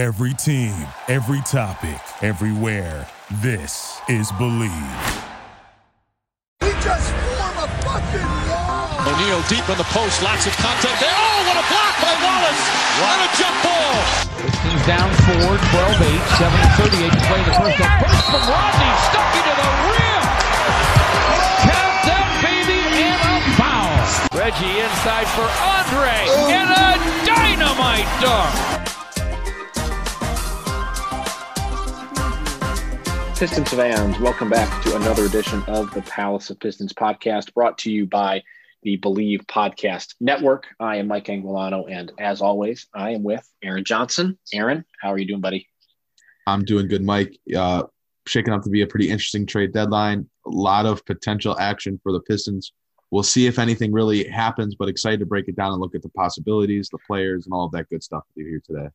Every team, every topic, everywhere. This is Believe. He just formed a fucking wall. O'Neal deep in the post, lots of contact there. Oh, what a block by Wallace! And a jump ball. Pistons down four, 12 8, 7 38 to play the first. A burst from Rodney, stuck into the rim. Count that baby and a foul. Reggie inside for Andre and a dynamite dunk. Pistons fans, welcome back to another edition of the Palace of Pistons podcast brought to you by the Believe Podcast Network. I am Mike Anguilano, and as always, I am with Aaron Johnson. Aaron, how are you doing, buddy? I'm doing good, Mike. Uh, shaking up to be a pretty interesting trade deadline. A lot of potential action for the Pistons. We'll see if anything really happens, but excited to break it down and look at the possibilities, the players, and all of that good stuff with you here today.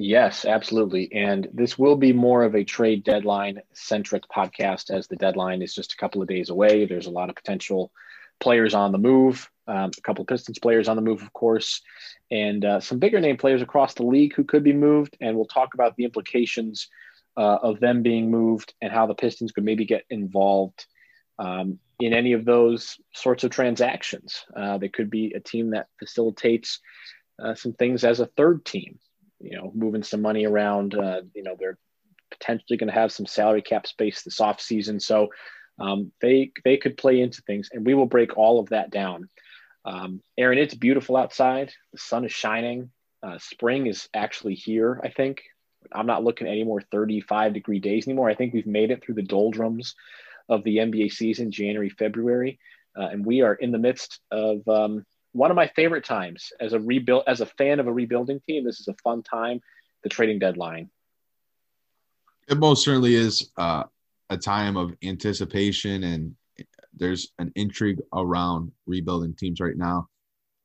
Yes, absolutely. And this will be more of a trade deadline centric podcast as the deadline is just a couple of days away. There's a lot of potential players on the move, um, a couple of Pistons players on the move, of course, and uh, some bigger name players across the league who could be moved. And we'll talk about the implications uh, of them being moved and how the Pistons could maybe get involved um, in any of those sorts of transactions. Uh, they could be a team that facilitates uh, some things as a third team you know, moving some money around. Uh, you know, they're potentially going to have some salary cap space this off season, so um, they they could play into things, and we will break all of that down. Um, Aaron, it's beautiful outside. The sun is shining. Uh, spring is actually here. I think I'm not looking at any more 35 degree days anymore. I think we've made it through the doldrums of the NBA season, January, February, uh, and we are in the midst of um, one of my favorite times as a rebuild as a fan of a rebuilding team. This is a fun time, the trading deadline. It most certainly is uh, a time of anticipation, and there's an intrigue around rebuilding teams right now.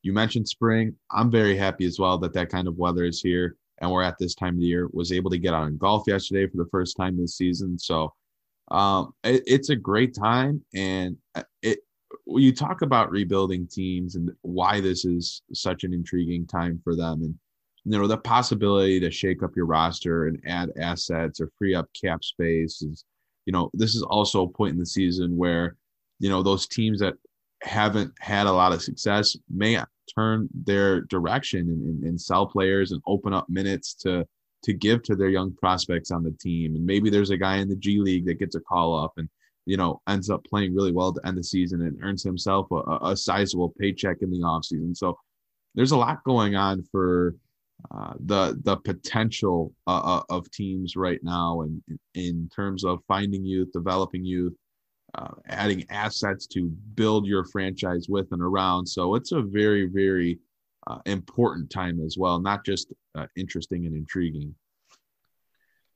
You mentioned spring. I'm very happy as well that that kind of weather is here, and we're at this time of the year. Was able to get out on golf yesterday for the first time this season, so um, it, it's a great time, and uh, it you talk about rebuilding teams and why this is such an intriguing time for them and you know the possibility to shake up your roster and add assets or free up cap space is you know this is also a point in the season where you know those teams that haven't had a lot of success may turn their direction and, and, and sell players and open up minutes to to give to their young prospects on the team. And maybe there's a guy in the G League that gets a call up and you know, ends up playing really well to end the season and earns himself a, a sizable paycheck in the offseason. So there's a lot going on for uh, the the potential uh, uh of teams right now, and in, in, terms of finding youth, developing youth, uh, adding assets to build your franchise with and around. So it's a very very uh, important time as well, not just uh, interesting and intriguing.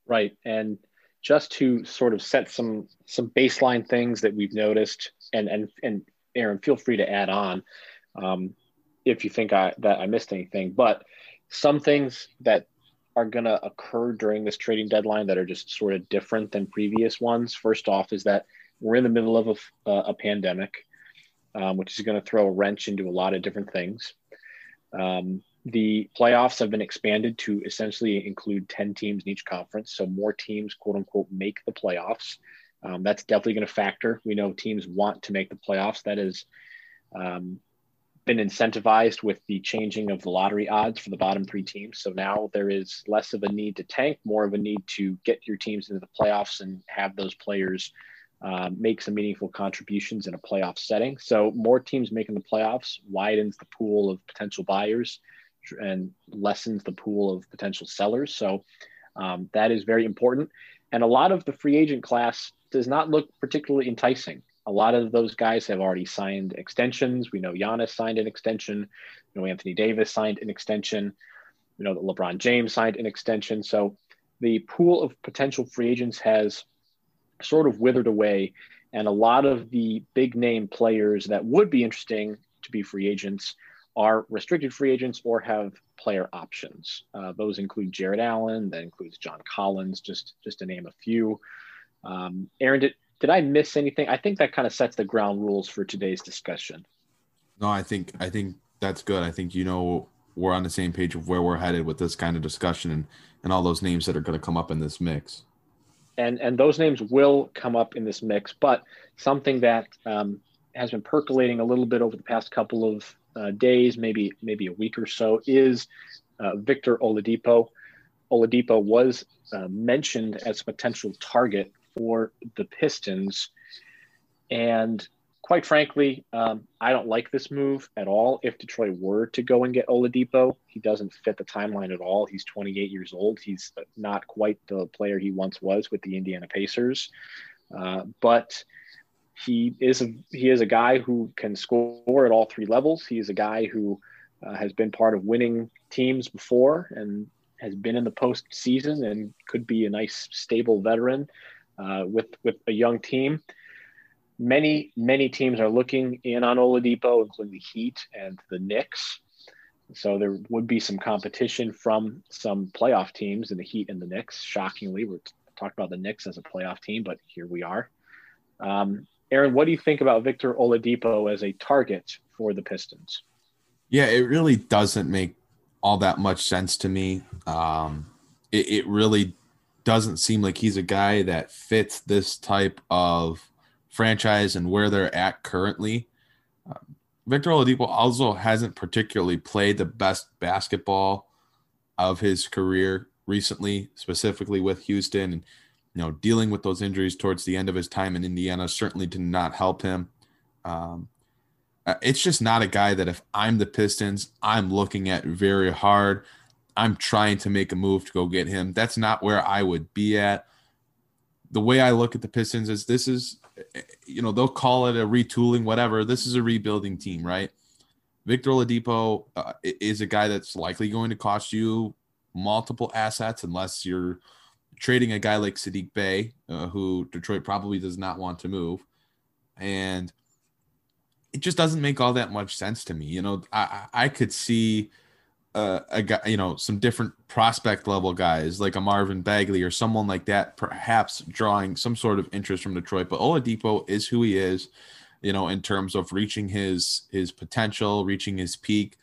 Right, and just to sort of set some some baseline things that we've noticed and and and Aaron feel free to add on um, if you think I that I missed anything but some things that are going to occur during this trading deadline that are just sort of different than previous ones. First off is that we're in the middle of a, a pandemic um, which is going to throw a wrench into a lot of different things. Um, the playoffs have been expanded to essentially include 10 teams in each conference. So more teams, quote unquote, make the playoffs. Um, that's definitely going to factor. We know teams want to make the playoffs. That has um, been incentivized with the changing of the lottery odds for the bottom three teams. So now there is less of a need to tank, more of a need to get your teams into the playoffs and have those players um, make some meaningful contributions in a playoff setting. So more teams making the playoffs widens the pool of potential buyers and lessens the pool of potential sellers. So um, that is very important. And a lot of the free agent class does not look particularly enticing. A lot of those guys have already signed extensions. We know Giannis signed an extension. We know Anthony Davis signed an extension. You know that LeBron James signed an extension. So the pool of potential free agents has sort of withered away. And a lot of the big name players that would be interesting to be free agents are restricted free agents or have player options. Uh, those include Jarrett Allen, that includes John Collins, just just to name a few. Um, Aaron, did, did I miss anything? I think that kind of sets the ground rules for today's discussion. No, I think I think that's good. I think you know we're on the same page of where we're headed with this kind of discussion and, and all those names that are going to come up in this mix. And and those names will come up in this mix, but something that um, has been percolating a little bit over the past couple of uh, days, maybe maybe a week or so, is uh, Victor Oladipo. Oladipo was uh, mentioned as a potential target for the Pistons, and quite frankly, um, I don't like this move at all. If Detroit were to go and get Oladipo, he doesn't fit the timeline at all. He's 28 years old. He's not quite the player he once was with the Indiana Pacers, uh, but he is a he is a guy who can score at all three levels. He is a guy who uh, has been part of winning teams before and has been in the postseason and could be a nice stable veteran uh, with with a young team many many teams are looking in on Oladipo, including the Heat and the Knicks. So there would be some competition from some playoff teams in the Heat and the Knicks. Shockingly, we're talking about the Knicks as a playoff team, but here we are. Um, Aaron, what do you think about Victor Oladipo as a target for the Pistons? Yeah, it really doesn't make all that much sense to me. Um, it, it really doesn't seem like he's a guy that fits this type of franchise and where they're at currently. Uh, Victor Oladipo also hasn't particularly played the best basketball of his career recently, specifically with Houston, and you know dealing with those injuries towards the end of his time in Indiana certainly did not help him. Um, uh, it's just not a guy that if I'm the Pistons, I'm looking at very hard. I'm trying to make a move to go get him. That's not where I would be at. The way I look at the Pistons is this is you know, they'll call it a retooling, whatever. This is a rebuilding team, right? Victor Oladipo uh, is a guy that's likely going to cost you multiple assets unless you're trading a guy like Saddiq Bey, uh, who Detroit probably does not want to move. And it just doesn't make all that much sense to me. You know, I, I could see – uh, a guy, you know, some different prospect level guys like a Marvin Bagley or someone like that, perhaps drawing some sort of interest from Detroit. But Oladipo is who he is, you know, in terms of reaching his his potential, reaching his peak,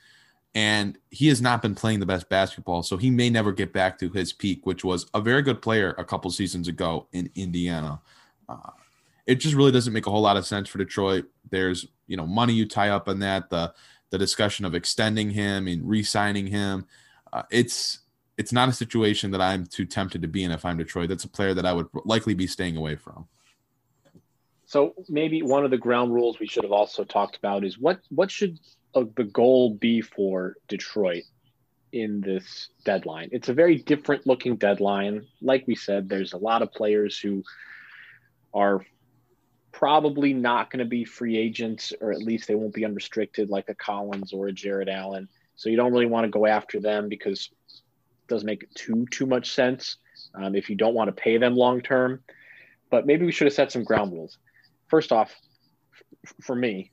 and he has not been playing the best basketball, so he may never get back to his peak, which was a very good player a couple seasons ago in Indiana. Uh, it just really doesn't make a whole lot of sense for Detroit. There's you know money you tie up in that the the discussion of extending him and re-signing him. Uh, it's it's not a situation that I'm too tempted to be in if I'm Detroit. That's a player that I would likely be staying away from. So maybe one of the ground rules we should have also talked about is what what should the goal be for Detroit in this deadline? It's a very different looking deadline. Like we said, there's a lot of players who are probably not going to be free agents, or at least they won't be unrestricted like a Collins or a Jarrett Allen. So you don't really want to go after them because it doesn't make too too much sense um, if you don't want to pay them long term. But maybe we should have set some ground rules. First off, f- for me,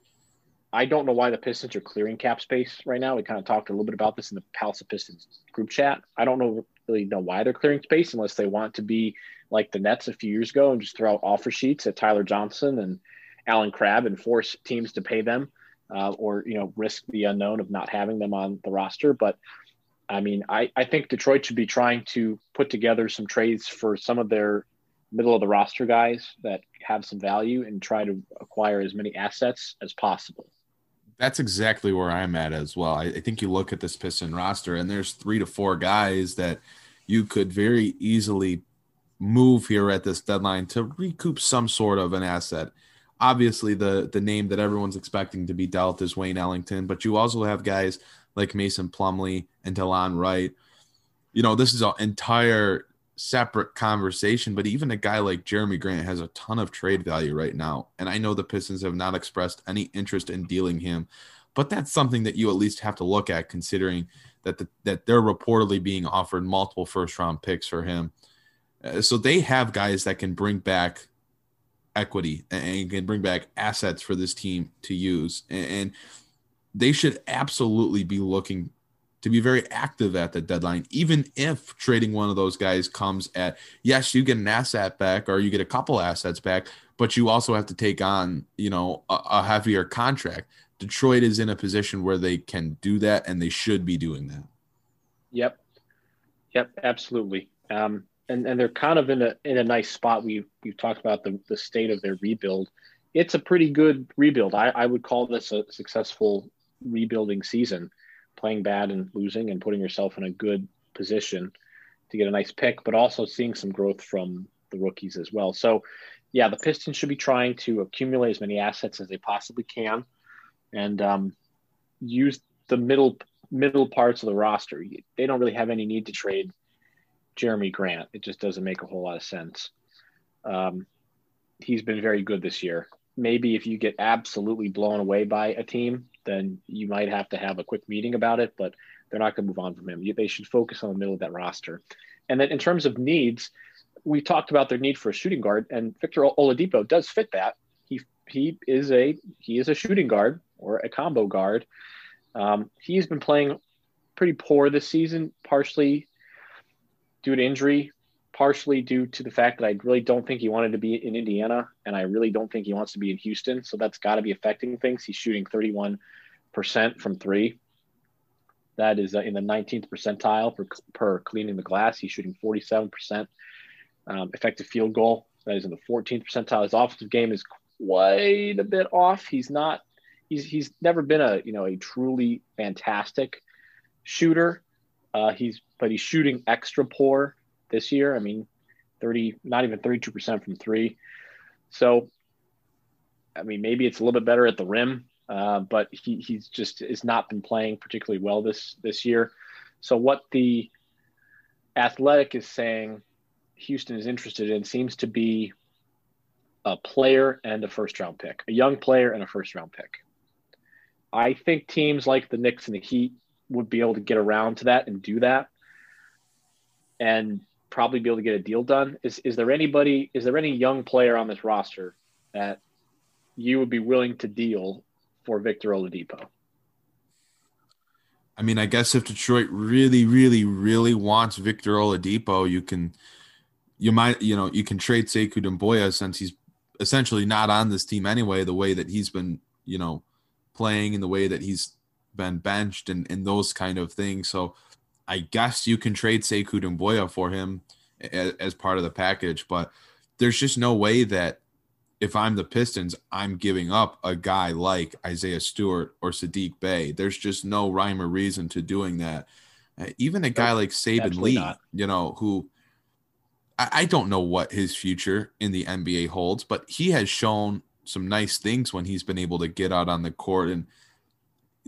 I don't know why the Pistons are clearing cap space right now. We kind of talked a little bit about this in the Palace of Pistons group chat. I don't know really know why they're clearing space unless they want to be like the Nets a few years ago and just throw out offer sheets at Tyler Johnson and Allen Crabbe and force teams to pay them, uh, or you know risk the unknown of not having them on the roster. But I mean, I, I think Detroit should be trying to put together some trades for some of their middle of the roster guys that have some value and try to acquire as many assets as possible. That's exactly where I'm at as well. I, I think you look at this Piston roster, and there's three to four guys that you could very easily move here at this deadline to recoup some sort of an asset. Obviously, the the name that everyone's expecting to be dealt is Wayne Ellington, but you also have guys like Mason Plumlee and Delon Wright. You know, this is an entire separate conversation, but even a guy like Jerami Grant has a ton of trade value right now. And I know the Pistons have not expressed any interest in dealing him, but that's something that you at least have to look at considering that the, that they're reportedly being offered multiple first round picks for him. Uh, so they have guys that can bring back equity and can bring back assets for this team to use. And they should absolutely be looking to be very active at the deadline, even if trading one of those guys comes at yes, you get an asset back or you get a couple assets back, but you also have to take on, you know, a, a heavier contract. Detroit is in a position where they can do that and they should be doing that. Yep. Yep, absolutely. Um, and, and they're kind of in a in a nice spot. We we've talked about the, the state of their rebuild. It's a pretty good rebuild. I, I would call this a successful rebuilding season, playing bad and losing and putting yourself in a good position to get a nice pick, but also seeing some growth from the rookies as well. So yeah, the Pistons should be trying to accumulate as many assets as they possibly can, and um, use the middle middle parts of the roster. They don't really have any need to trade Jerami Grant. It just doesn't make a whole lot of sense. Um, he's been very good this year. Maybe if you get absolutely blown away by a team, then you might have to have a quick meeting about it. But they're not going to move on from him. They should focus on the middle of that roster. And then in terms of needs, we talked about their need for a shooting guard, and Victor Oladipo does fit that. He he is a he is a shooting guard or a combo guard. Um, he's been playing pretty poor this season, partially due to injury, partially due to the fact that I really don't think he wanted to be in Indiana, and I really don't think he wants to be in Houston. So that's got to be affecting things. He's shooting 31% from three. That is uh, in the 19th percentile per, per cleaning the glass. He's shooting 47% um, effective field goal. That is in the 14th percentile. His offensive game is quite a bit off. He's not. He's he's never been a you know a truly fantastic shooter. Uh, he's but he's shooting extra poor this year. I mean, 30, not even 32 percent from three. So, I mean, maybe it's a little bit better at the rim, uh, but he he's just has not been playing particularly well this this year. So what the athletic is saying Houston is interested in seems to be a player and a first round pick, a young player and a first round pick. I think teams like the Knicks and the Heat would be able to get around to that and do that and probably be able to get a deal done. Is is there anybody is there any young player on this roster that you would be willing to deal for Victor Oladipo? I mean, I guess if Detroit really, really, really wants Victor Oladipo, you can you might you know you can trade Sekou Doumbouya since he's essentially not on this team anyway. The way that he's been you know playing and the way that he's been benched and, and those kind of things. So I guess you can trade Sekou Doumbouya for him as, as part of the package, but there's just no way that if I'm the Pistons, I'm giving up a guy like Isaiah Stewart or Saddiq Bey. There's just no rhyme or reason to doing that. Uh, even a guy like Saben Lee, not. you know, who I, don't know what his future in the NBA holds, but he has shown some nice things when he's been able to get out on the court. And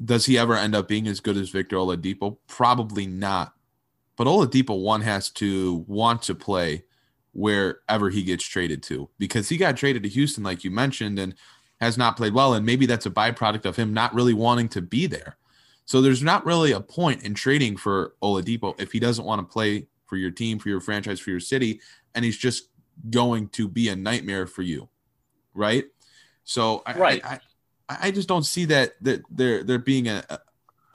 does he ever end up being as good as Victor Oladipo? Probably not. But Oladipo one has to want to play wherever he gets traded to because he got traded to Houston, like you mentioned, and has not played well. And maybe that's a byproduct of him not really wanting to be there. So there's not really a point in trading for Oladipo if he doesn't want to play for your team, for your franchise, for your city, and he's just going to be a nightmare for you, right? So right. I, I, I just don't see that that there there being a,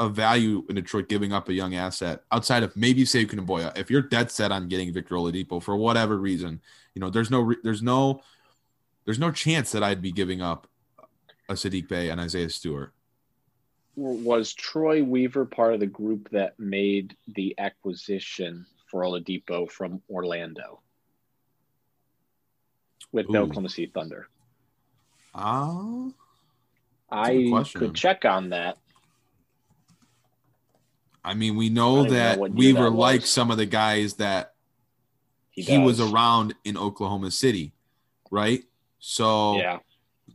a value in Detroit giving up a young asset outside of maybe Sekou Doumbouya. If you're dead set on getting Victor Oladipo for whatever reason, you know there's no there's no there's no chance that I'd be giving up a Saddiq Bey and Isaiah Stewart. Was Troy Weaver part of the group that made the acquisition for Oladipo from Orlando with Ooh. the Oklahoma City Thunder. Ah, uh, I could check on that. I mean, we know that know we were like some of the guys that he, he was around in Oklahoma City, right? So, yeah,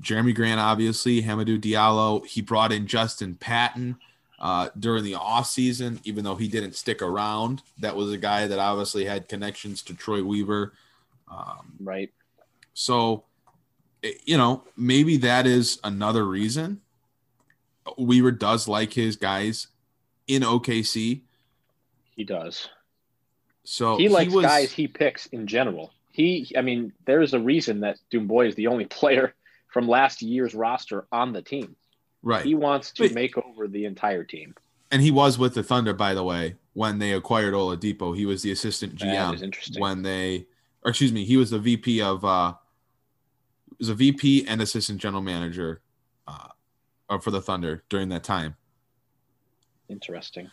Jerami Grant, obviously, Hamidou Diallo. He brought in Justin Patton uh, during the off season, even though he didn't stick around. That was a guy that obviously had connections to Troy Weaver. Um, right. So, you know, maybe that is another reason. Weaver does like his guys in OKC. He does. So he likes he was, guys he picks in general. He, I mean, there's a reason that Doumbouya is the only player from last year's roster on the team. Right. He wants to but, make over the entire team. And he was with the Thunder, by the way, when they acquired Oladipo. He was the assistant GM when they, or excuse me, he was the VP of, uh, was a VP and assistant general manager uh, uh, for the Thunder during that time. Interesting.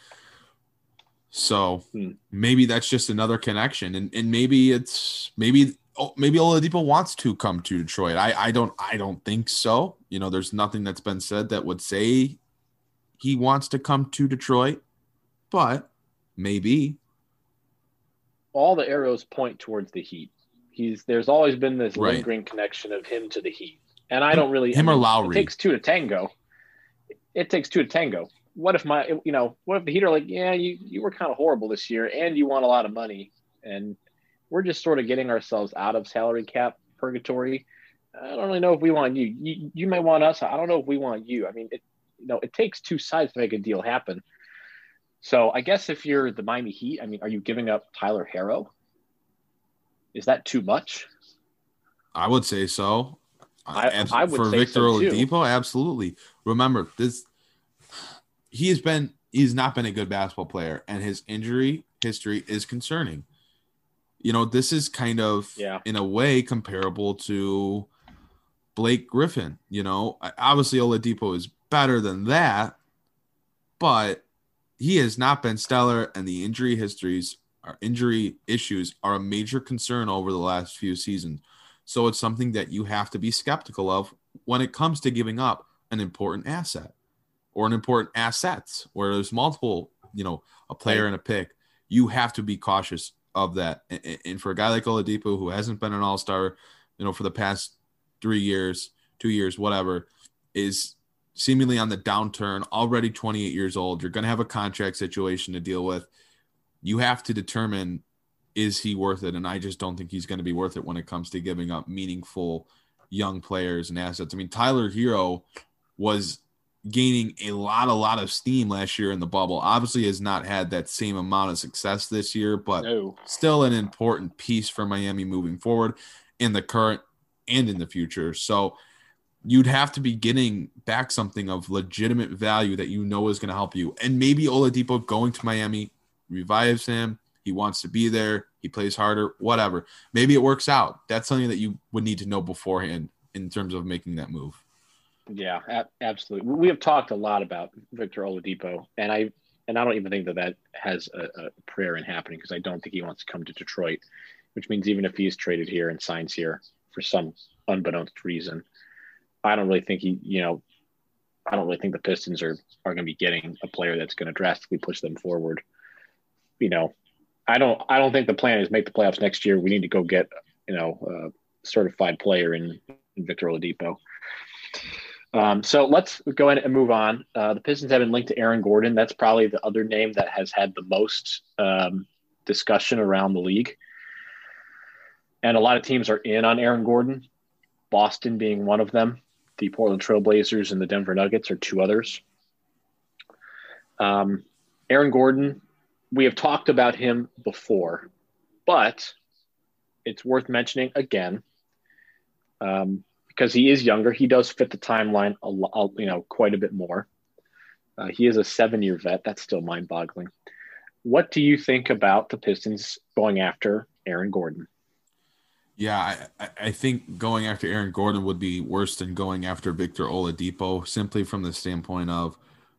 So Hmm. maybe that's just another connection, and and maybe it's maybe oh, maybe Oladipo wants to come to Detroit. I I don't I don't think so. You know, there's nothing that's been said that would say he wants to come to Detroit, but maybe All the arrows point towards the Heat. He's there's always been this Right. lingering connection of him to the Heat, and I don't really. him I or Lowry. It takes two to tango. It takes two to tango. What if my you know what if the Heat are like yeah you you were kind of horrible this year and you want a lot of money and we're just sort of getting ourselves out of salary cap purgatory. I don't really know if we want you. You, you may want us. I don't know if we want you. I mean, it, you know, it takes two sides to make a deal happen. So I guess if you're the Miami Heat, I mean, are you giving up Tyler Herro? Is that too much? I would say so. I- I would for Victor so. Oladipo, absolutely. Remember this. He has been. He's not been a good basketball player, and his injury history is concerning. You know, this is kind of, Yeah. in a way, comparable to Blake Griffin. You know, obviously Oladipo is better than that, but he has not been stellar, and the injury histories, our injury issues, are a major concern over the last few seasons. So it's something that you have to be skeptical of when it comes to giving up an important asset or an important assets where there's multiple, you know, a player and a pick. You have to be cautious of that. And for a guy like Oladipo who hasn't been an all-star, you know, for the past three years, two years, whatever, is seemingly on the downturn, already 28 years old. You're going to have a contract situation to deal with. You have to determine is he worth it? And I just don't think he's going to be worth it when it comes to giving up meaningful young players and assets. I mean, Tyler Herro was gaining a lot, a lot of steam last year in the bubble. Obviously, has not had that same amount of success this year, but No. still an important piece for Miami moving forward in the current and in the future. So you'd have to be getting back something of legitimate value that you know is going to help you. And maybe Oladipo going to Miami revives him. He wants to be there. He plays harder, whatever. Maybe it works out. That's something that you would need to know beforehand in terms of making that move. Yeah, absolutely. We have talked a lot about Victor Oladipo, and I and I don't even think that that has a, a prayer in happening because I don't think he wants to come to Detroit, which means even if he's traded here and signs here for some unbeknownst reason, I don't really think he, you know, I don't really think the Pistons are are going to be getting a player that's going to drastically push them forward. You know, I don't I don't think the plan is make the playoffs next year. We need to go get you know a certified player in, in Victor Oladipo. Um, so let's go ahead and move on. Uh, the Pistons have been linked to Aaron Gordon. That's probably the other name that has had the most um, discussion around the league. And a lot of teams are in on Aaron Gordon, Boston being one of them. The Portland Trailblazers and the Denver Nuggets are two others. Um, Aaron Gordon, we have talked about him before, but it's worth mentioning again um, because he is younger. He does fit the timeline a lot, you know, quite a bit more. Uh, he is a seven-year vet. That's still mind-boggling. What do you think about the Pistons going after Aaron Gordon? Yeah, I, I- think going after Aaron Gordon would be worse than going after Victor Oladipo, simply from the standpoint of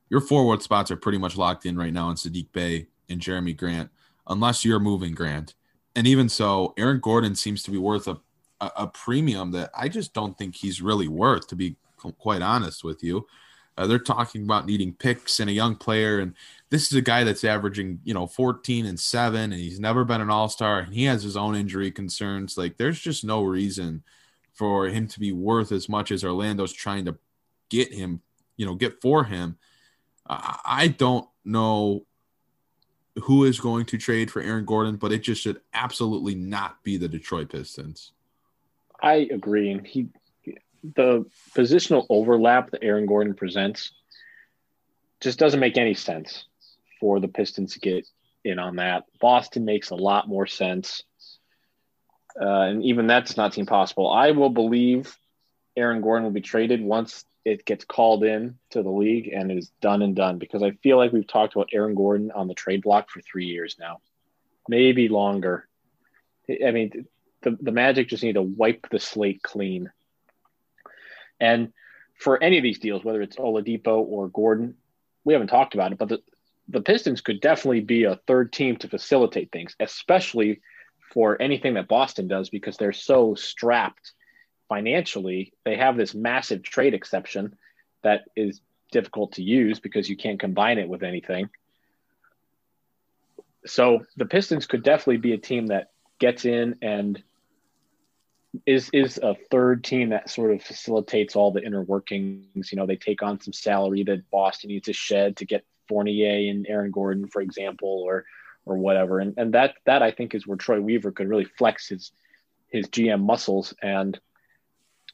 your forward spots are pretty much locked in right now in Saddiq Bey and Jerami Grant, unless you're moving Grant. And even so, Aaron Gordon seems to be worth a, a, a premium that I just don't think he's really worth, to be quite honest with you. Uh, they're talking about needing picks and a young player, and this is a guy that's averaging, you know, 14 and 7 and he's never been an all-star and he has his own injury concerns. Like there's just no reason for him to be worth as much as Orlando's trying to get him, you know, get for him. I don't know who is going to trade for Aaron Gordon, but it just should absolutely not be the Detroit Pistons. I agree. And he, the positional overlap that Aaron Gordon presents just doesn't make any sense for the Pistons to get in on that. Boston makes a lot more sense. Uh, and even that does not seem possible. I will believe Aaron Gordon will be traded once it gets called in to the league and it is done and done because I feel like we've talked about Aaron Gordon on the trade block for three years now, maybe longer. I mean, the, the Magic just need to wipe the slate clean. And for any of these deals, whether it's Oladipo or Gordon, we haven't talked about it, but the, the Pistons could definitely be a third team to facilitate things, especially for anything that Boston does because they're so strapped financially. They have this massive trade exception that is difficult to use because you can't combine it with anything. So the Pistons could definitely be a team that gets in and is is a third team that sort of facilitates all the inner workings. You know, they take on some salary that Boston needs to shed to get Fournier and Aaron Gordon, for example, or or whatever. And and that that I think is where Troy Weaver could really flex his his GM muscles and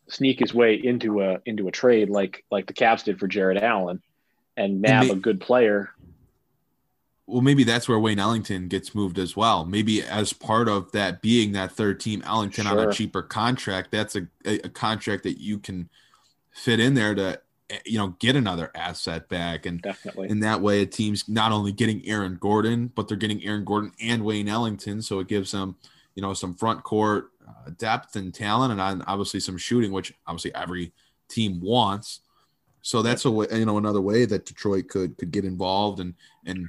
sneak his way into a into a trade like like the Cavs did for Jarrett Allen and nab and may, a good player well, maybe that's where Wayne Ellington gets moved as well. Maybe as part of that being that third team, Ellington sure. on a cheaper contract. That's a, a, a, contract that you can fit in there to, eh, you know, get another asset back. And definitely in that way, a team's not only getting Aaron Gordon, but they're getting Aaron Gordon and Wayne Ellington. So it gives them, you know, some front court uh, depth and talent, and obviously some shooting, which obviously every team wants. So that's a way, you know, another way that Detroit could could get involved and and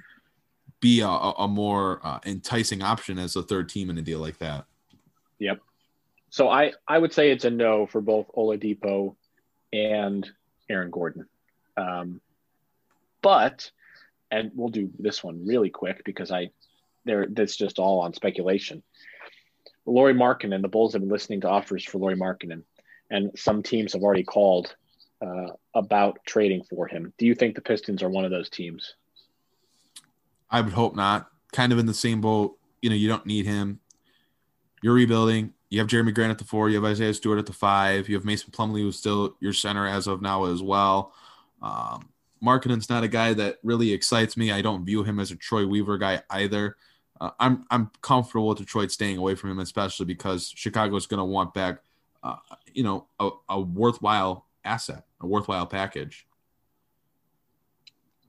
be a, a more uh, enticing option as a third team in a deal like that. Yep. So I, I would say it's a no for both Oladipo and Aaron Gordon. Um, but, and we'll do this one really quick because I, there, that's just all on speculation. Lauri Markkanen, the Bulls have been listening to offers for Lauri Markkanen, and some teams have already called uh, about trading for him. Do you think the Pistons are one of those teams? I would hope not. Kind of in the same boat. You know, you don't need him. You're rebuilding. You have Jerami Grant at the four. You have Isaiah Stewart at the five. You have Mason Plumlee, who's still your center as of now as well. Um, Markkanen's not a guy that really excites me. I don't view him as a Troy Weaver guy either. Uh, I'm I'm comfortable with Detroit staying away from him, especially because Chicago is going to want back, uh, you know, a, a worthwhile asset, a worthwhile package.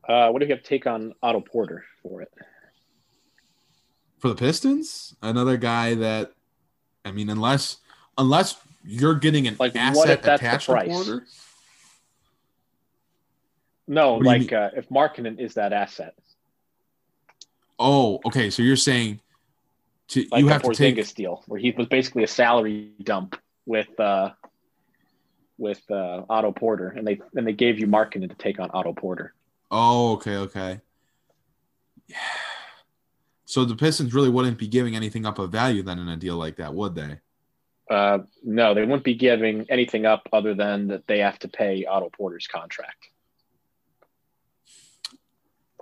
Uh, what do you have to take on Otto Porter for it? For the Pistons, another guy that, I mean, unless unless you're getting an like, asset attached to Porter. No, like uh, if Markkanen is that asset. Oh, okay. So you're saying to like you have to take a deal where he was basically a salary dump with uh with uh Otto Porter, and they and they gave you Markkanen to take on Otto Porter. Oh, okay, okay. Yeah. So the Pistons really wouldn't be giving anything up of value then in a deal like that, would they? Uh, no, they wouldn't be giving anything up other than that they have to pay Otto Porter's contract.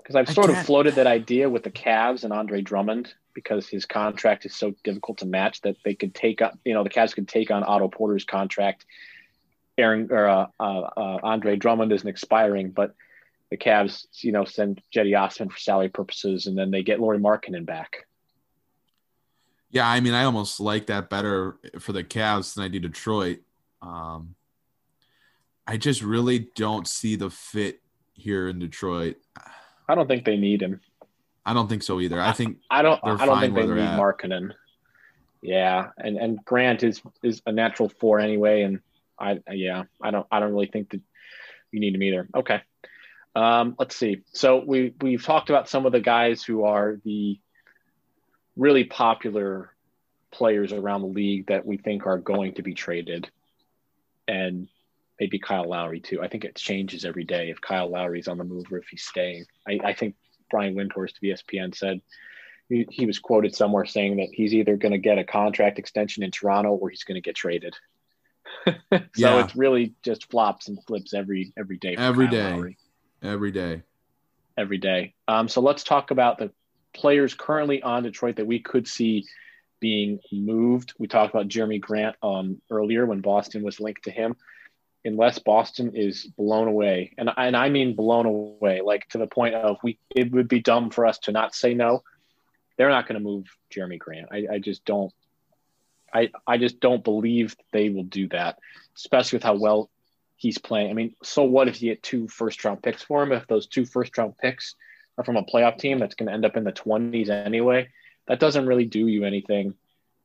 Because I've sort of floated that idea with the Cavs and Andre Drummond because his contract is so difficult to match that they could take up, you know, the Cavs could take on Otto Porter's contract. Aaron or uh, uh, uh Andre Drummond isn't expiring, but the Cavs, you know, send Cedi Osman for salary purposes, and then they get Lauri Markkanen back. Yeah, I mean, I almost like that better for the Cavs than I do Detroit. Um, I just really don't see the fit here in Detroit. I don't think they need him. I don't think so either. I think I don't. I don't think they need at. Markkanen. Yeah, and and Grant is is a natural four anyway, and I yeah, I don't I don't really think that you need him either. Okay. Um, let's see. So we we've talked about some of the guys who are the really popular players around the league that we think are going to be traded, and maybe Kyle Lowry too. I think it changes every day if Kyle Lowry's on the move or if he's staying. I, I think Brian Windhorst of ESPN said he, he was quoted somewhere saying that he's either going to get a contract extension in Toronto or he's going to get traded. so yeah. it really just flops and flips every every day. Every day. Every day. Every day. Um, so let's talk about the players currently on Detroit that we could see being moved. We talked about Jerami Grant um, earlier when Boston was linked to him. Unless Boston is blown away, and and I mean blown away, like to the point of we, it would be dumb for us to not say no. They're not going to move Jerami Grant. I, I just don't. I I just don't believe they will do that, especially with how well he's playing. I mean, so what if you get two first round picks for him? If those two first round picks are from a playoff team that's going to end up in the 20s anyway, that doesn't really do you anything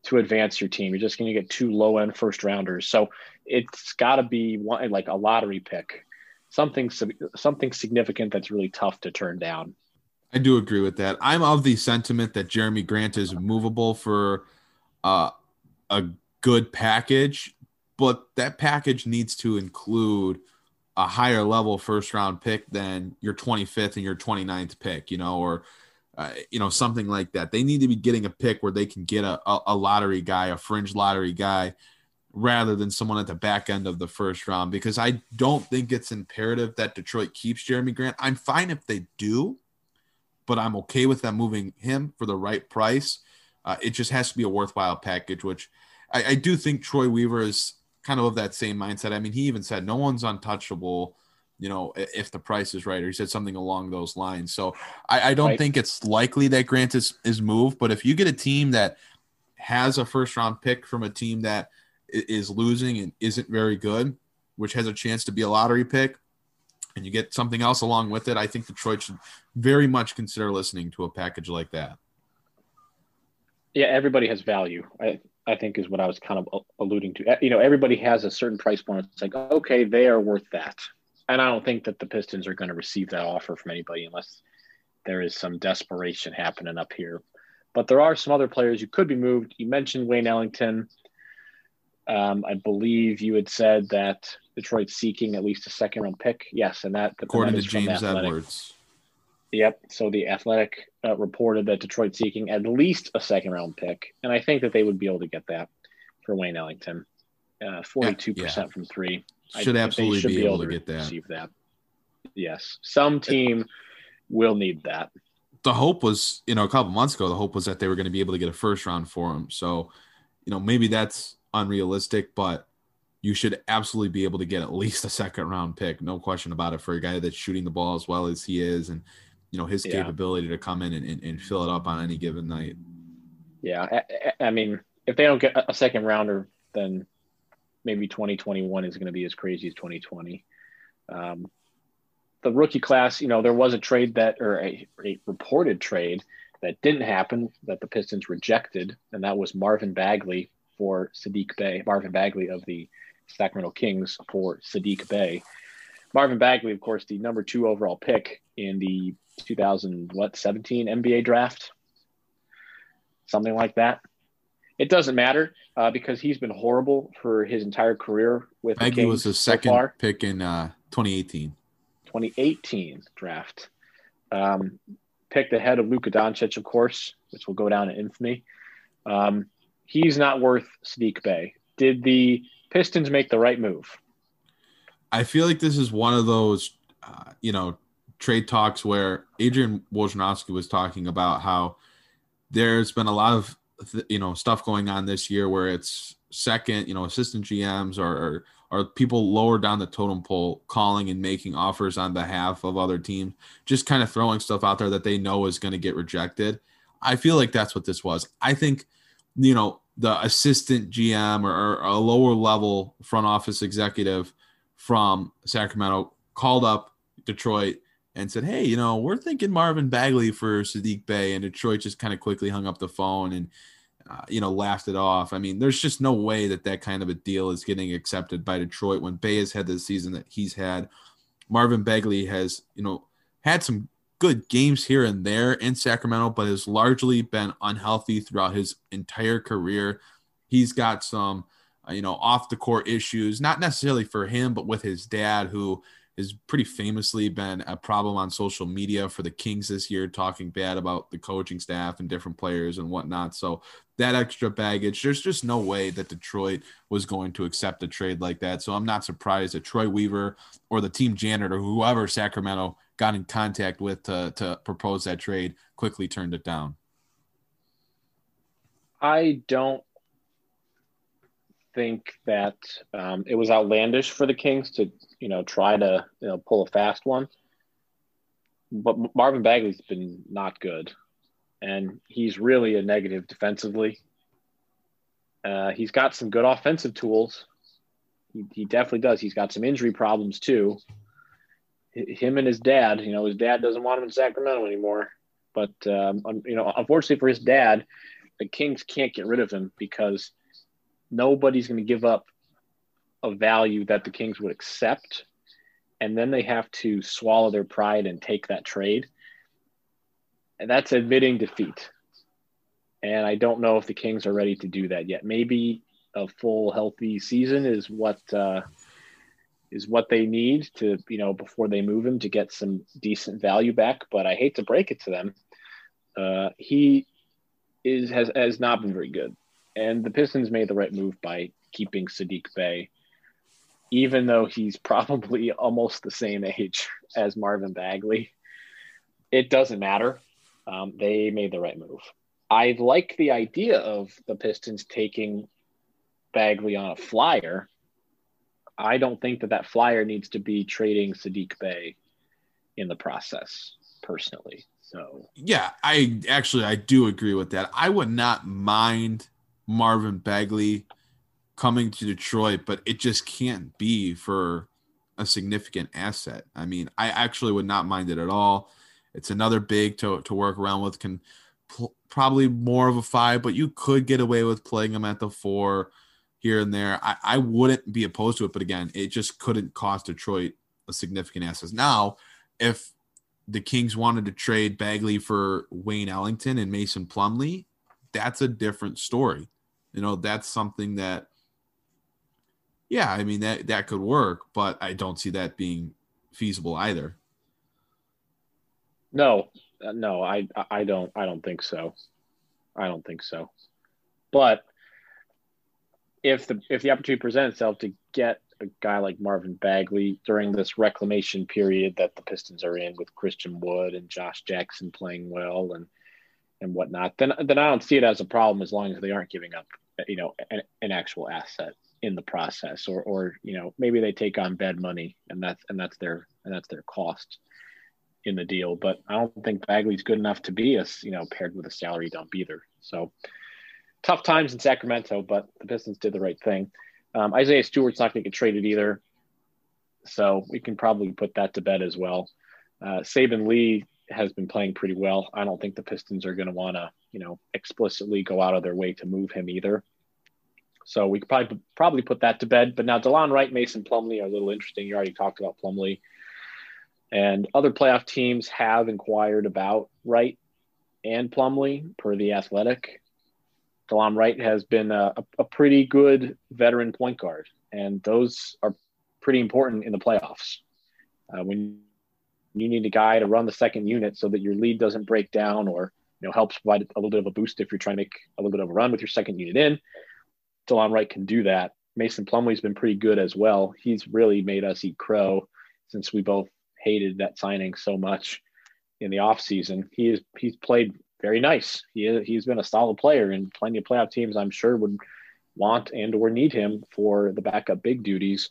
to advance your team. You're just going to get two low end first rounders. So it's got to be one like a lottery pick, something something significant that's really tough to turn down. I do agree with that. I'm of the sentiment that Jerami Grant is movable for uh, a good package, but that package needs to include a higher level first round pick than your 25th and your 29th pick, you know, or uh, you know something like that. They need to be getting a pick where they can get a, a, lottery guy, a fringe lottery guy, rather than someone at the back end of the first round. Because I don't think it's imperative that Detroit keeps Jerami Grant. I'm fine if they do, but I'm okay with them moving him for the right price. Uh, it just has to be a worthwhile package, which I, I do think Troy Weaver is kind of of that same mindset. I mean, he even said no one's untouchable, you know, if the price is right, or he said something along those lines. So I, I don't right. think it's likely that Grant is, is moved, but if you get a team that has a first round pick from a team that is losing and isn't very good, which has a chance to be a lottery pick, and you get something else along with it, I think Detroit should very much consider listening to a package like that. Yeah, everybody has value. I, I think is what I was kind of alluding to. You know, everybody has a certain price point. It's like, okay, they are worth that. And I don't think that the Pistons are going to receive that offer from anybody unless there is some desperation happening up here. But there are some other players who could be moved. You mentioned Wayne Ellington. Um, I believe you had said that Detroit's seeking at least a second round pick. Yes, and that according to James Edwards. Yep. So the Athletic uh, reported that Detroit seeking at least a second round pick, and I think that they would be able to get that for Wayne Ellington. Uh, forty-two uh, percent yeah. from three. Should absolutely should be, able, able to, get that. That. Yes, some team will need that. The hope was, you know, a couple months ago, the hope was that they were going to be able to get a first round for him. So, you know, maybe that's unrealistic, but you should absolutely be able to get at least a second round pick, no question about it, for a guy that's shooting the ball as well as he is, and you know his yeah. capability to come in and, and, and, fill it up on any given night. Yeah, I, I, mean, if they don't get a second rounder, then maybe 2021 is going to be as crazy as 2020. Um, the rookie class, you know, there was a trade that or a, a reported trade that didn't happen that the Pistons rejected, and that was Marvin Bagley for Saddiq Bey, Marvin Bagley of the Sacramento Kings for Saddiq Bey. Marvin Bagley, of course, the number two overall pick in the 2000 what 17 NBA draft, something like that. It doesn't matter uh, because he's been horrible for his entire career with Bagley the Kings was the second so pick in uh, 2018. 2018 draft. Um, picked ahead of Luka Doncic, of course, which will go down in infamy. Um, he's not worth Saddiq Bey. Did the Pistons make the right move? I feel like this is one of those, uh, you know, trade talks where Adrian Wojnarowski was talking about how there's been a lot of, you know, stuff going on this year where it's second, you know, assistant GMs or, or, or people lower down the totem pole calling and making offers on behalf of other teams, just kind of throwing stuff out there that they know is going to get rejected. I feel like that's what this was. I think, you know, the assistant GM or, or, a lower level front office executive from Sacramento called up Detroit and said, "Hey, you know, we're thinking Marvin Bagley for Saddiq Bey. and Detroit just kind of quickly hung up the phone and uh, you know laughed it off. I mean, there's just no way that that kind of a deal is getting accepted by Detroit when Bey has had the season that he's had. Marvin Bagley has, you know, had some good games here and there in Sacramento, but has largely been unhealthy throughout his entire career. He's got some, uh, you know, off the court issues, not necessarily for him, but with his dad, who has pretty famously been a problem on social media for the Kings this year, talking bad about the coaching staff and different players and whatnot. So that extra baggage, there's just no way that Detroit was going to accept a trade like that. So I'm not surprised that Troy Weaver or the team janitor, whoever Sacramento got in contact with to, to propose that trade quickly turned it down? I don't think that um, it was outlandish for the Kings to, you know, try to you know pull a fast one. But Marvin Bagley's been not good, and he's really a negative defensively. Uh, he's got some good offensive tools. He, he definitely does. He's got some injury problems too him and his dad. You know, his dad doesn't want him in Sacramento anymore. But um, you know, unfortunately for his dad, the Kings can't get rid of him because nobody's going to give up a value that the Kings would accept. And then they have to swallow their pride and take that trade. And that's admitting defeat. And I don't know if the Kings are ready to do that yet. Maybe a full healthy season is what uh, is what they need to you know before they move him to get some decent value back. But I hate to break it to them, uh, he is has has not been very good, and the Pistons made the right move by keeping Saddiq Bey, even though he's probably almost the same age as Marvin Bagley. It doesn't matter. Um, they made the right move. I like the idea of the Pistons taking Bagley on a flyer. I don't think that that flyer needs to be trading Saddiq Bey in the process, personally. So yeah, I actually I do agree with that. I would not mind Marvin Bagley coming to Detroit, but it just can't be for a significant asset. I mean, I actually would not mind it at all. It's another big to, to work around with. Can pl- probably more of a five, but you could get away with playing him at the four here and there. I, I wouldn't be opposed to it, but again, it just couldn't cost Detroit a significant asset. Now, if the Kings wanted to trade Bagley for Wayne Ellington and Mason Plumlee, that's a different story. You know, that's something that yeah, I mean that that could work, but I don't see that being feasible either. No, uh, no, I I don't I don't think so. I don't think so. But if the if the opportunity presents itself to get a guy like Marvin Bagley during this reclamation period that the Pistons are in with Christian Wood and Josh Jackson playing well and and whatnot, then then I don't see it as a problem as long as they aren't giving up you know an, an actual asset in the process or or you know maybe they take on bad money and that's and that's their and that's their cost in the deal. But I don't think Bagley's good enough to be a you know paired with a salary dump either. So tough times in Sacramento, but the Pistons did the right thing. Um, Isaiah Stewart's not going to get traded either, so we can probably put that to bed as well. Uh, Saben Lee has been playing pretty well. I don't think the Pistons are going to want to, you know, explicitly go out of their way to move him either. So we could probably probably put that to bed. But now Delon Wright, Mason Plumlee are a little interesting. You already talked about Plumlee, and other playoff teams have inquired about Wright and Plumlee per the Athletic. Delon Wright has been a, a, pretty good veteran point guard, and those are pretty important in the playoffs. Uh, when you need a guy to run the second unit so that your lead doesn't break down, or you know helps provide a little bit of a boost if you're trying to make a little bit of a run with your second unit in. Delon Wright can do that. Mason Plumlee's been pretty good as well. He's really made us eat crow since we both hated that signing so much in the offseason. He is he's played very nice. He he's been a solid player, and plenty of playoff teams I'm sure would want and or need him for the backup big duties.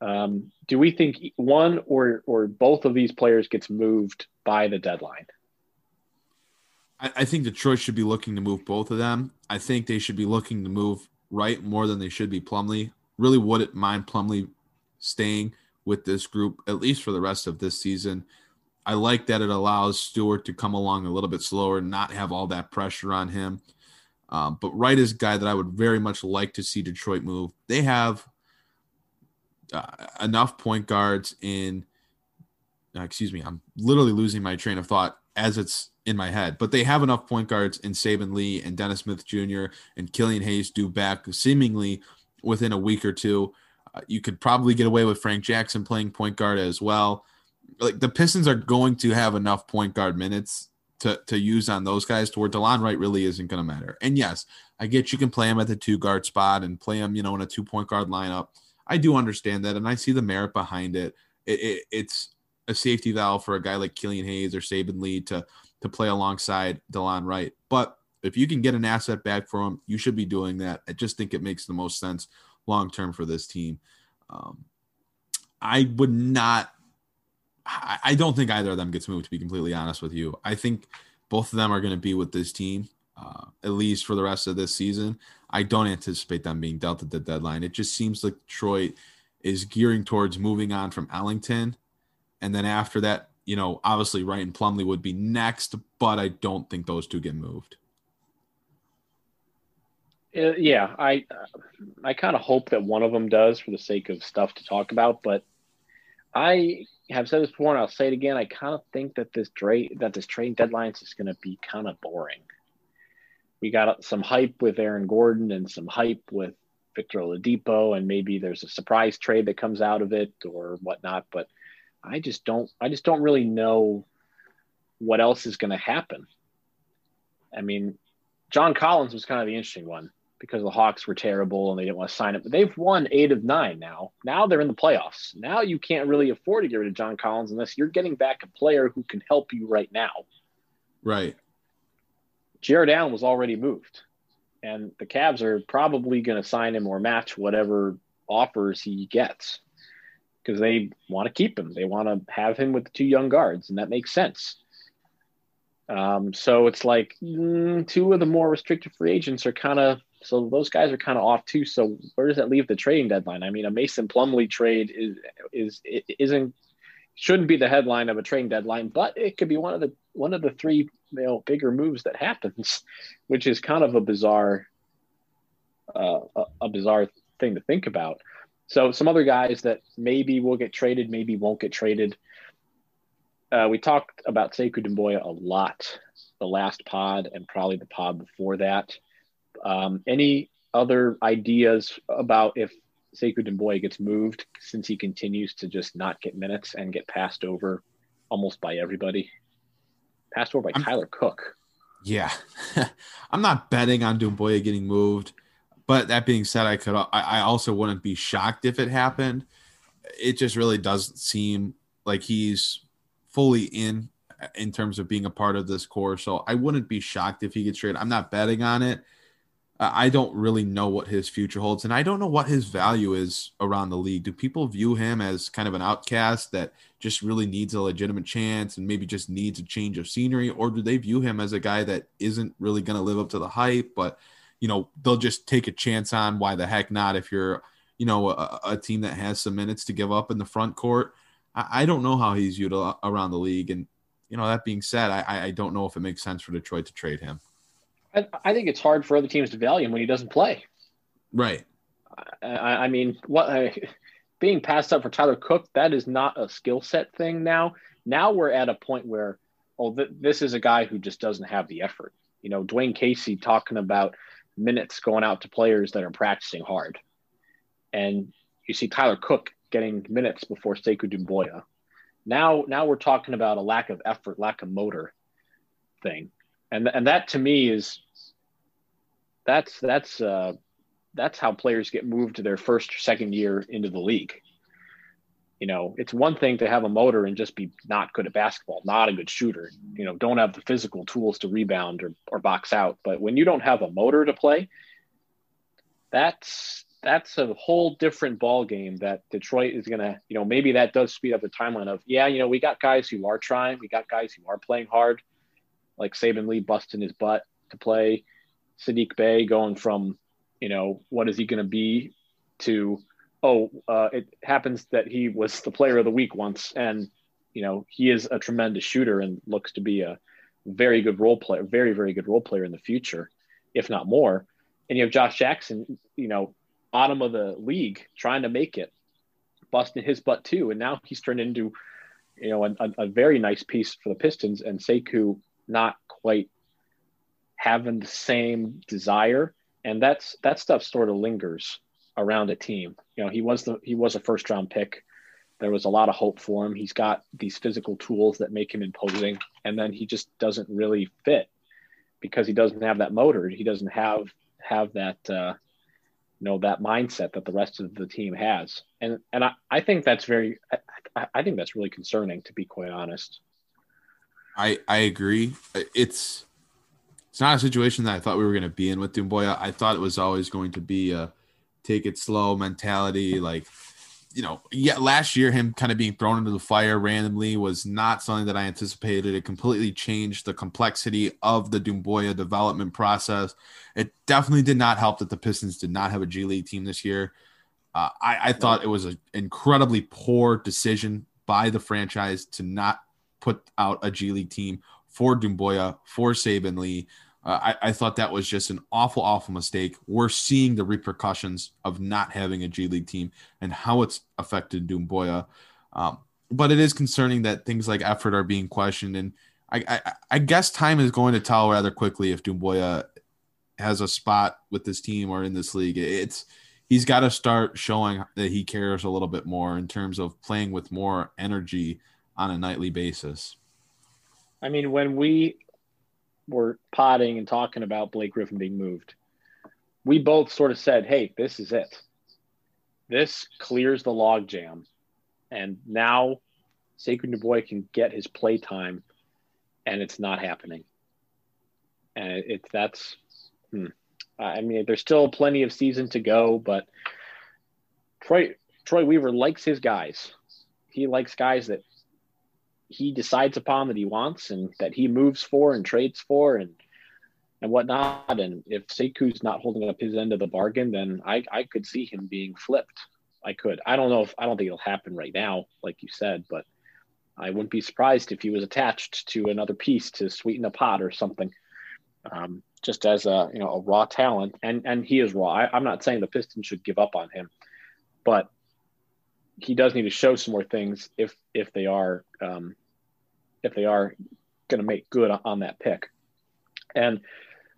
Um, do we think one or or both of these players gets moved by the deadline? I, I think Detroit should be looking to move both of them. I think they should be looking to move Wright more than they should be Plumlee. Really wouldn't mind Plumlee staying with this group at least for the rest of this season. I like that it allows Stewart to come along a little bit slower, and not have all that pressure on him. Um, but Wright is a guy that I would very much like to see Detroit move. They have uh, enough point guards in. Uh, excuse me, I'm literally losing my train of thought as it's in my head. But they have enough point guards in Saben Lee and Dennis Smith Jr. and Killian Hayes due back seemingly within a week or two. Uh, you could probably get away with Frank Jackson playing point guard as well like the Pistons are going to have enough point guard minutes to to use on those guys to where Delon Wright really isn't going to matter. And yes, I get you can play him at the two guard spot and play him, you know, in a two point guard lineup. I do understand that, and I see the merit behind it. it, it it's a safety valve for a guy like Killian Hayes or Saben Lee to to play alongside Delon Wright. But if you can get an asset back for him, you should be doing that. I just think it makes the most sense long term for this team. Um, I would not I don't think either of them gets moved. To be completely honest with you, I think both of them are going to be with this team uh, at least for the rest of this season. I don't anticipate them being dealt at the deadline. It just seems like Detroit is gearing towards moving on from Ellington, and then after that, you know, obviously Wright and Plumlee would be next, but I don't think those two get moved. Uh, yeah, I I kind of hope that one of them does for the sake of stuff to talk about, but I have said this before and I'll say it again. I kind of think that this trade that this trade deadline is going to be kind of boring. We got some hype with Aaron Gordon and some hype with Victor Oladipo, and maybe there's a surprise trade that comes out of it or whatnot. But I just don't I just don't really know what else is going to happen. I mean, John Collins was kind of the interesting one because the Hawks were terrible and they didn't want to sign it. But they've won eight of nine now. Now they're in the playoffs. Now you can't really afford to get rid of John Collins unless you're getting back a player who can help you right now. Right. Jarrett Allen was already moved. And the Cavs are probably going to sign him or match whatever offers he gets because they want to keep him. They want to have him with the two young guards, and that makes sense. Um, so it's like mm, two of the more restricted free agents are kind of so those guys are kind of off too. So where does that leave the trading deadline? I mean, a Mason Plumlee trade is is isn't shouldn't be the headline of a trading deadline, but it could be one of the one of the three you know bigger moves that happens, which is kind of a bizarre uh, a, bizarre thing to think about. So some other guys that maybe will get traded, maybe won't get traded. Uh, we talked about Sekou Doumbouya a lot the last pod and probably the pod before that. Um, any other ideas about if Sekou Doumbouya gets moved since he continues to just not get minutes and get passed over almost by everybody? Passed over by I'm, Tyler Cook. Yeah. I'm not betting on Doumbouya getting moved. But that being said, I could I also wouldn't be shocked if it happened. It just really doesn't seem like he's fully in in terms of being a part of this core. So I wouldn't be shocked if he gets traded. I'm not betting on it. I don't really know what his future holds, and I don't know what his value is around the league. Do people view him as kind of an outcast that just really needs a legitimate chance and maybe just needs a change of scenery, or do they view him as a guy that isn't really going to live up to the hype, but you know they'll just take a chance on? Why the heck not? If you're you know a, a team that has some minutes to give up in the front court, I, I don't know how he's viewed around the league, and you know that being said, I, I don't know if it makes sense for Detroit to trade him. I, think it's hard for other teams to value him when he doesn't play. Right. I, I mean, what I, being passed up for Tyler Cook, that is not a skill set thing now. Now we're at a point where, oh, th- this is a guy who just doesn't have the effort. You know, Dwane Casey talking about minutes going out to players that are practicing hard. And you see Tyler Cook getting minutes before Sekou Doumbouya. Now, now we're talking about a lack of effort, lack of motor thing and and that to me is that's that's uh, that's how players get moved to their first or second year into the league. You know, it's one thing to have a motor and just be not good at basketball, not a good shooter. You know, don't have the physical tools to rebound or, or box out. But when you don't have a motor to play, that's that's a whole different ball game that Detroit is gonna, you know, maybe that does speed up the timeline of, yeah, you know, we got guys who are trying, we got guys who are playing hard like Saben Lee busting his butt to play, Saddiq Bey going from, you know, what is he going to be to, oh, uh, it happens that he was the player of the week once. And, you know, he is a tremendous shooter and looks to be a very good role player, very, very good role player in the future, if not more. And you have Josh Jackson, you know, bottom of the league trying to make it, busting his butt too. And now he's turned into, you know, a, a very nice piece for the Pistons. And Sekou not quite having the same desire and that's that stuff sort of lingers around a team. You know he was the he was a first round pick. There was a lot of hope for him. He's got these physical tools that make him imposing and then he just doesn't really fit because he doesn't have that motor. He doesn't have have that uh you know that mindset that the rest of the team has. And and i, I think that's very I, I think that's really concerning to be quite honest. I I agree. It's it's not a situation that I thought we were going to be in with Doumbouya. I thought it was always going to be a take it slow mentality. Like, you know, yeah, last year him kind of being thrown into the fire randomly was not something that I anticipated. It completely changed the complexity of the Doumbouya development process. It definitely did not help that the Pistons did not have a G League team this year. Uh, I, I thought it was an incredibly poor decision by the franchise to not put out a G League team for Doumbouya, for Saben Lee. Uh, I, I thought that was just an awful, awful mistake. We're seeing the repercussions of not having a G League team and how it's affected Doumbouya. Um, but it is concerning that things like effort are being questioned. And I, I, I guess time is going to tell rather quickly if Doumbouya has a spot with this team or in this league. It's he's got to start showing that he cares a little bit more in terms of playing with more energy on a nightly basis. I mean, when we were potting and talking about Blake Griffin being moved, we both sort of said, "Hey, this is it. This clears the logjam, and now Sekou Doumbouya can get his play time, and it's not happening. And it's it, that's, hmm. I mean, there's still plenty of season to go, but Troy Troy Weaver likes his guys. He likes guys that he decides upon that he wants and that he moves for and trades for and and whatnot. And if Sekou's not holding up his end of the bargain, then I, I could see him being flipped. I could. I don't know if I don't think it'll happen right now, like you said, but I wouldn't be surprised if he was attached to another piece to sweeten a pot or something. Um, just as a you know a raw talent, and and he is raw. I, I'm not saying the Pistons should give up on him, but he does need to show some more things if if they are um, if they are going to make good on that pick. And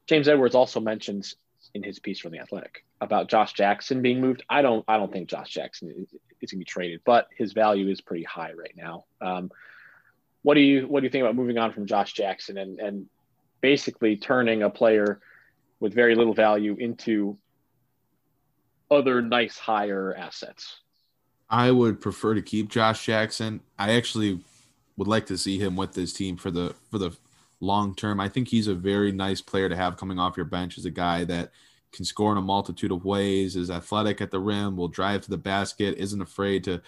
James Edwards also mentions in his piece from the Athletic about Josh Jackson being moved. I don't I don't think Josh Jackson is, is going to be traded, but his value is pretty high right now. Um, what do you what do you think about moving on from Josh Jackson and and basically turning a player with very little value into other nice higher assets? I would prefer to keep Josh Jackson. I actually would like to see him with this team for the for the long term. I think he's a very nice player to have coming off your bench as a guy that can score in a multitude of ways, is athletic at the rim, will drive to the basket, isn't afraid to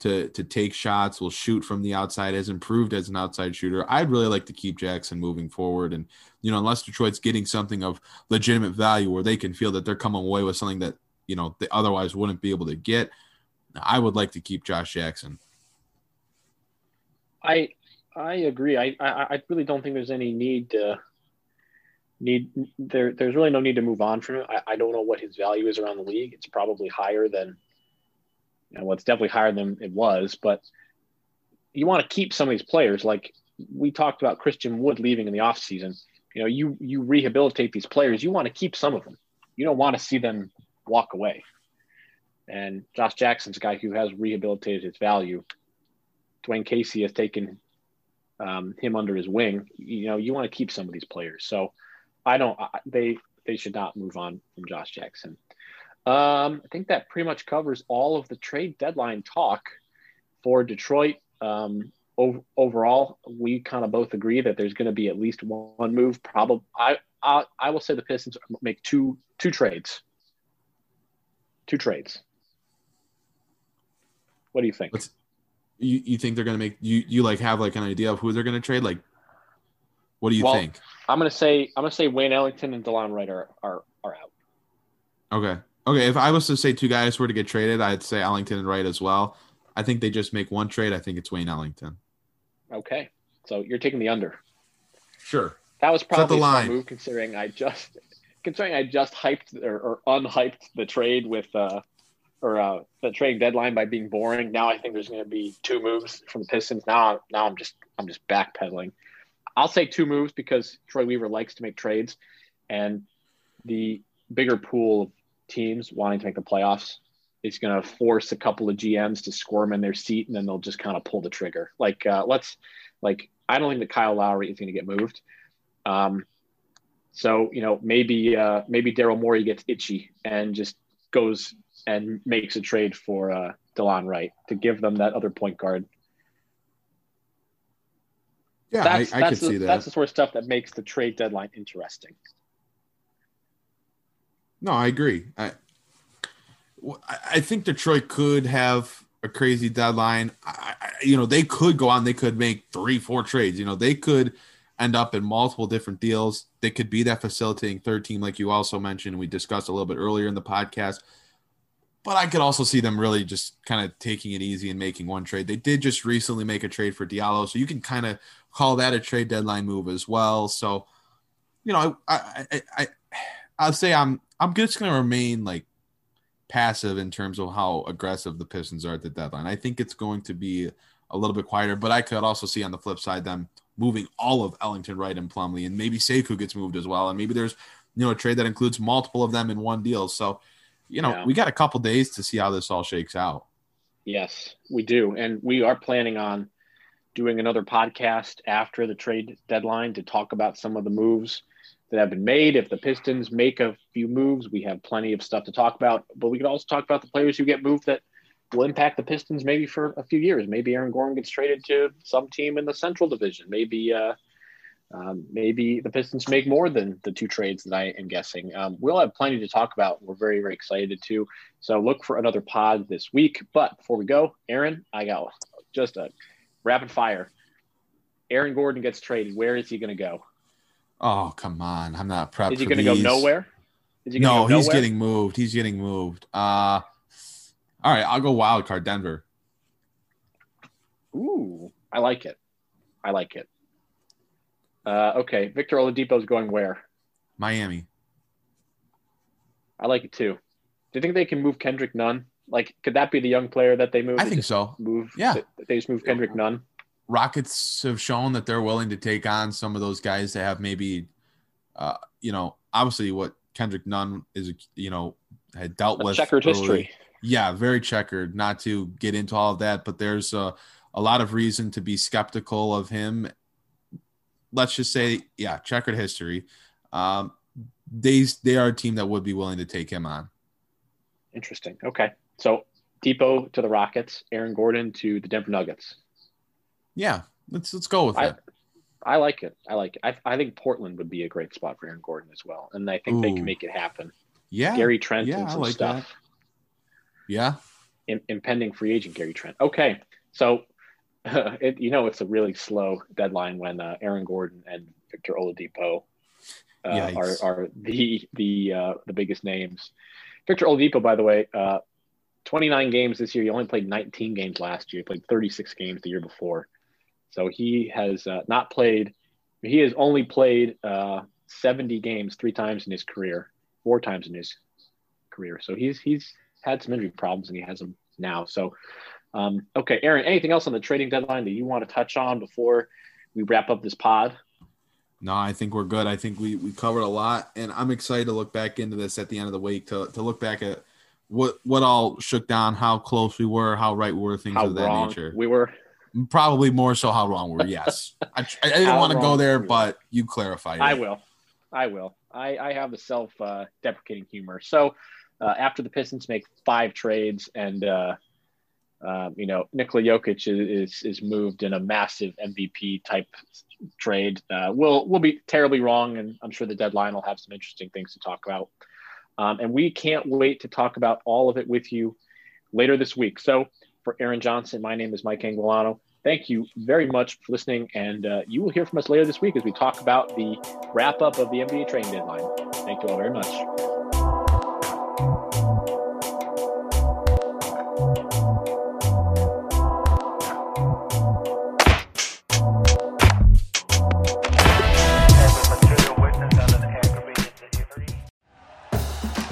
to to take shots, will shoot from the outside, has improved as an outside shooter. I'd really like to keep Jackson moving forward. And, you know, unless Detroit's getting something of legitimate value where they can feel that they're coming away with something that, you know, they otherwise wouldn't be able to get, I would like to keep Josh Jackson. I I agree. I, I, I really don't think there's any need to need there. There's really no need to move on from it. I, I don't know what his value is around the league. It's probably higher than, you know, well, it's definitely higher than it was. But you want to keep some of these players. Like we talked about Christian Wood leaving in the offseason. You know, you you rehabilitate these players. You want to keep some of them. You don't want to see them walk away. And Josh Jackson's a guy who has rehabilitated his value Dwane Casey has taken um, him under his wing. You know, you want to keep some of these players. So I don't. I, they they should not move on from Josh Jackson. Um, I think that pretty much covers all of the trade deadline talk for Detroit. Um, ov- overall, we kind of both agree that there's going to be at least one move. Probably, I, I I will say the Pistons make two two trades. Two trades. What do you think? Let's, you, you think they're going to make you you like have like an idea of who they're going to trade? Like, what do you well, think? I'm going to say I'm going to say Wayne Ellington and Delon Wright are, are are out. Okay. Okay. If I was to say two guys were to get traded, I'd say Ellington and Wright as well. I think they just make one trade. I think it's Wayne Ellington. Okay. So you're taking the under. Sure. That was probably a line. move considering I just considering I just hyped or, or unhyped the trade with uh, or uh, the trading deadline by being boring. Now I think there's going to be two moves from the Pistons. Now, now I'm just I'm just backpedaling. I'll say two moves because Troy Weaver likes to make trades, and the bigger pool of teams wanting to make the playoffs is going to force a couple of GMs to squirm in their seat, and then they'll just kind of pull the trigger. Like uh, let's like I don't think that Kyle Lowry is going to get moved. Um, so you know maybe uh, maybe Daryl Morey gets itchy and just goes and makes a trade for uh, Delon Wright to give them that other point guard. Yeah, that's, I, I that's could the, see that. That's the sort of stuff that makes the trade deadline interesting. No, I agree. I I think Detroit could have a crazy deadline. I, I, you know, they could go on. They could make three, four trades. You know, they could end up in multiple different deals. They could be that facilitating third team, like you also mentioned. We discussed a little bit earlier in the podcast but I could also see them really just kind of taking it easy and making one trade. They did just recently make a trade for Diallo, so you can kind of call that a trade deadline move as well. So you know, I, I, I, I'll say I'm, I'm just going to remain like passive in terms of how aggressive the Pistons are at the deadline. I think it's going to be a little bit quieter, but I could also see on the flip side them moving all of Ellington, Wright, and Plumlee, and maybe Sekou gets moved as well, and maybe there's you know a trade that includes multiple of them in one deal. So, you know, yeah. we got a couple days to see how this all shakes out. Yes, we do, and we are planning on doing another podcast after the trade deadline to talk about some of the moves that have been made. If the Pistons make a few moves, we have plenty of stuff to talk about. But we could also talk about the players who get moved that will impact the Pistons maybe for a few years. Maybe Aaron Gordon gets traded to some team in the Central Division. Maybe uh, um, maybe the Pistons make more than the two trades that I am guessing. Um, we'll have plenty to talk about. We're very very excited too. So look for another pod this week. But before we go, Aaron, I got just a rapid fire. Aaron Gordon gets traded. Where is he going to go? Oh come on! I'm not prepped. Is he going to go nowhere? He no, go he's getting moved. He's getting moved. Uh all right, I'll go wild card Denver. Ooh, I like it. I like it. Uh, okay, Victor Oladipo is going where? Miami. I like it too. Do you think they can move Kendrick Nunn? Like, could that be the young player that they move? I think so. Move, yeah. They just move Kendrick Nunn. Rockets have shown that they're willing to take on some of those guys that have maybe, uh, you know, obviously what Kendrick Nunn is, you know, had dealt a with checkered early. history yeah, very checkered. Not to get into all of that, but there's a, a lot of reason to be skeptical of him. Let's just say, yeah, checkered history. Um, they they are a team that would be willing to take him on. Interesting. Okay, so Dipo to the Rockets, Aaron Gordon to the Denver Nuggets. Yeah, let's let's go with I, it. I like it. I like it. I, I think Portland would be a great spot for Aaron Gordon as well, and I think Ooh. they can make it happen. Yeah, Gary Trent yeah, and some like stuff. That. Yeah. In, impending free agent Gary Trent. Okay, so uh, it, you know it's a really slow deadline when uh, Aaron Gordon and Victor Oladipo uh, are are the the uh, the biggest names. Victor Oladipo, by the way, uh, 29 games this year. He only played 19 games last year. He played 36 games the year before. So he has uh, not played. He has only played 70 games three times in his career, four times in his career. So he's he's had some injury problems and he has them now. So, um, okay, Aaron, anything else on the trading deadline that you want to touch on before we wrap up this pod? No, I think we're good. I think we, we covered a lot, and I'm excited to look back into this at the end of the week to, to look back at what what all shook down, how close we were, how right we were, things how of that nature. We were probably more so how wrong we were. Yes, I, I, didn't want to go there, but you clarified. I will. I will. I, I have the self uh, deprecating humor. So uh, after the Pistons make five trades and uh, uh, you know Nikola Jokic is, is, is moved in a massive MVP type trade, uh, we'll we'll be terribly wrong, and I'm sure the deadline will have some interesting things to talk about. Um, and we can't wait to talk about all of it with you later this week. So for Aaron Johnson, my name is Mike Anguilano. Thank you very much for listening, and uh, you will hear from us later this week as we talk about the wrap up of the NBA trading deadline. Thank you all very much.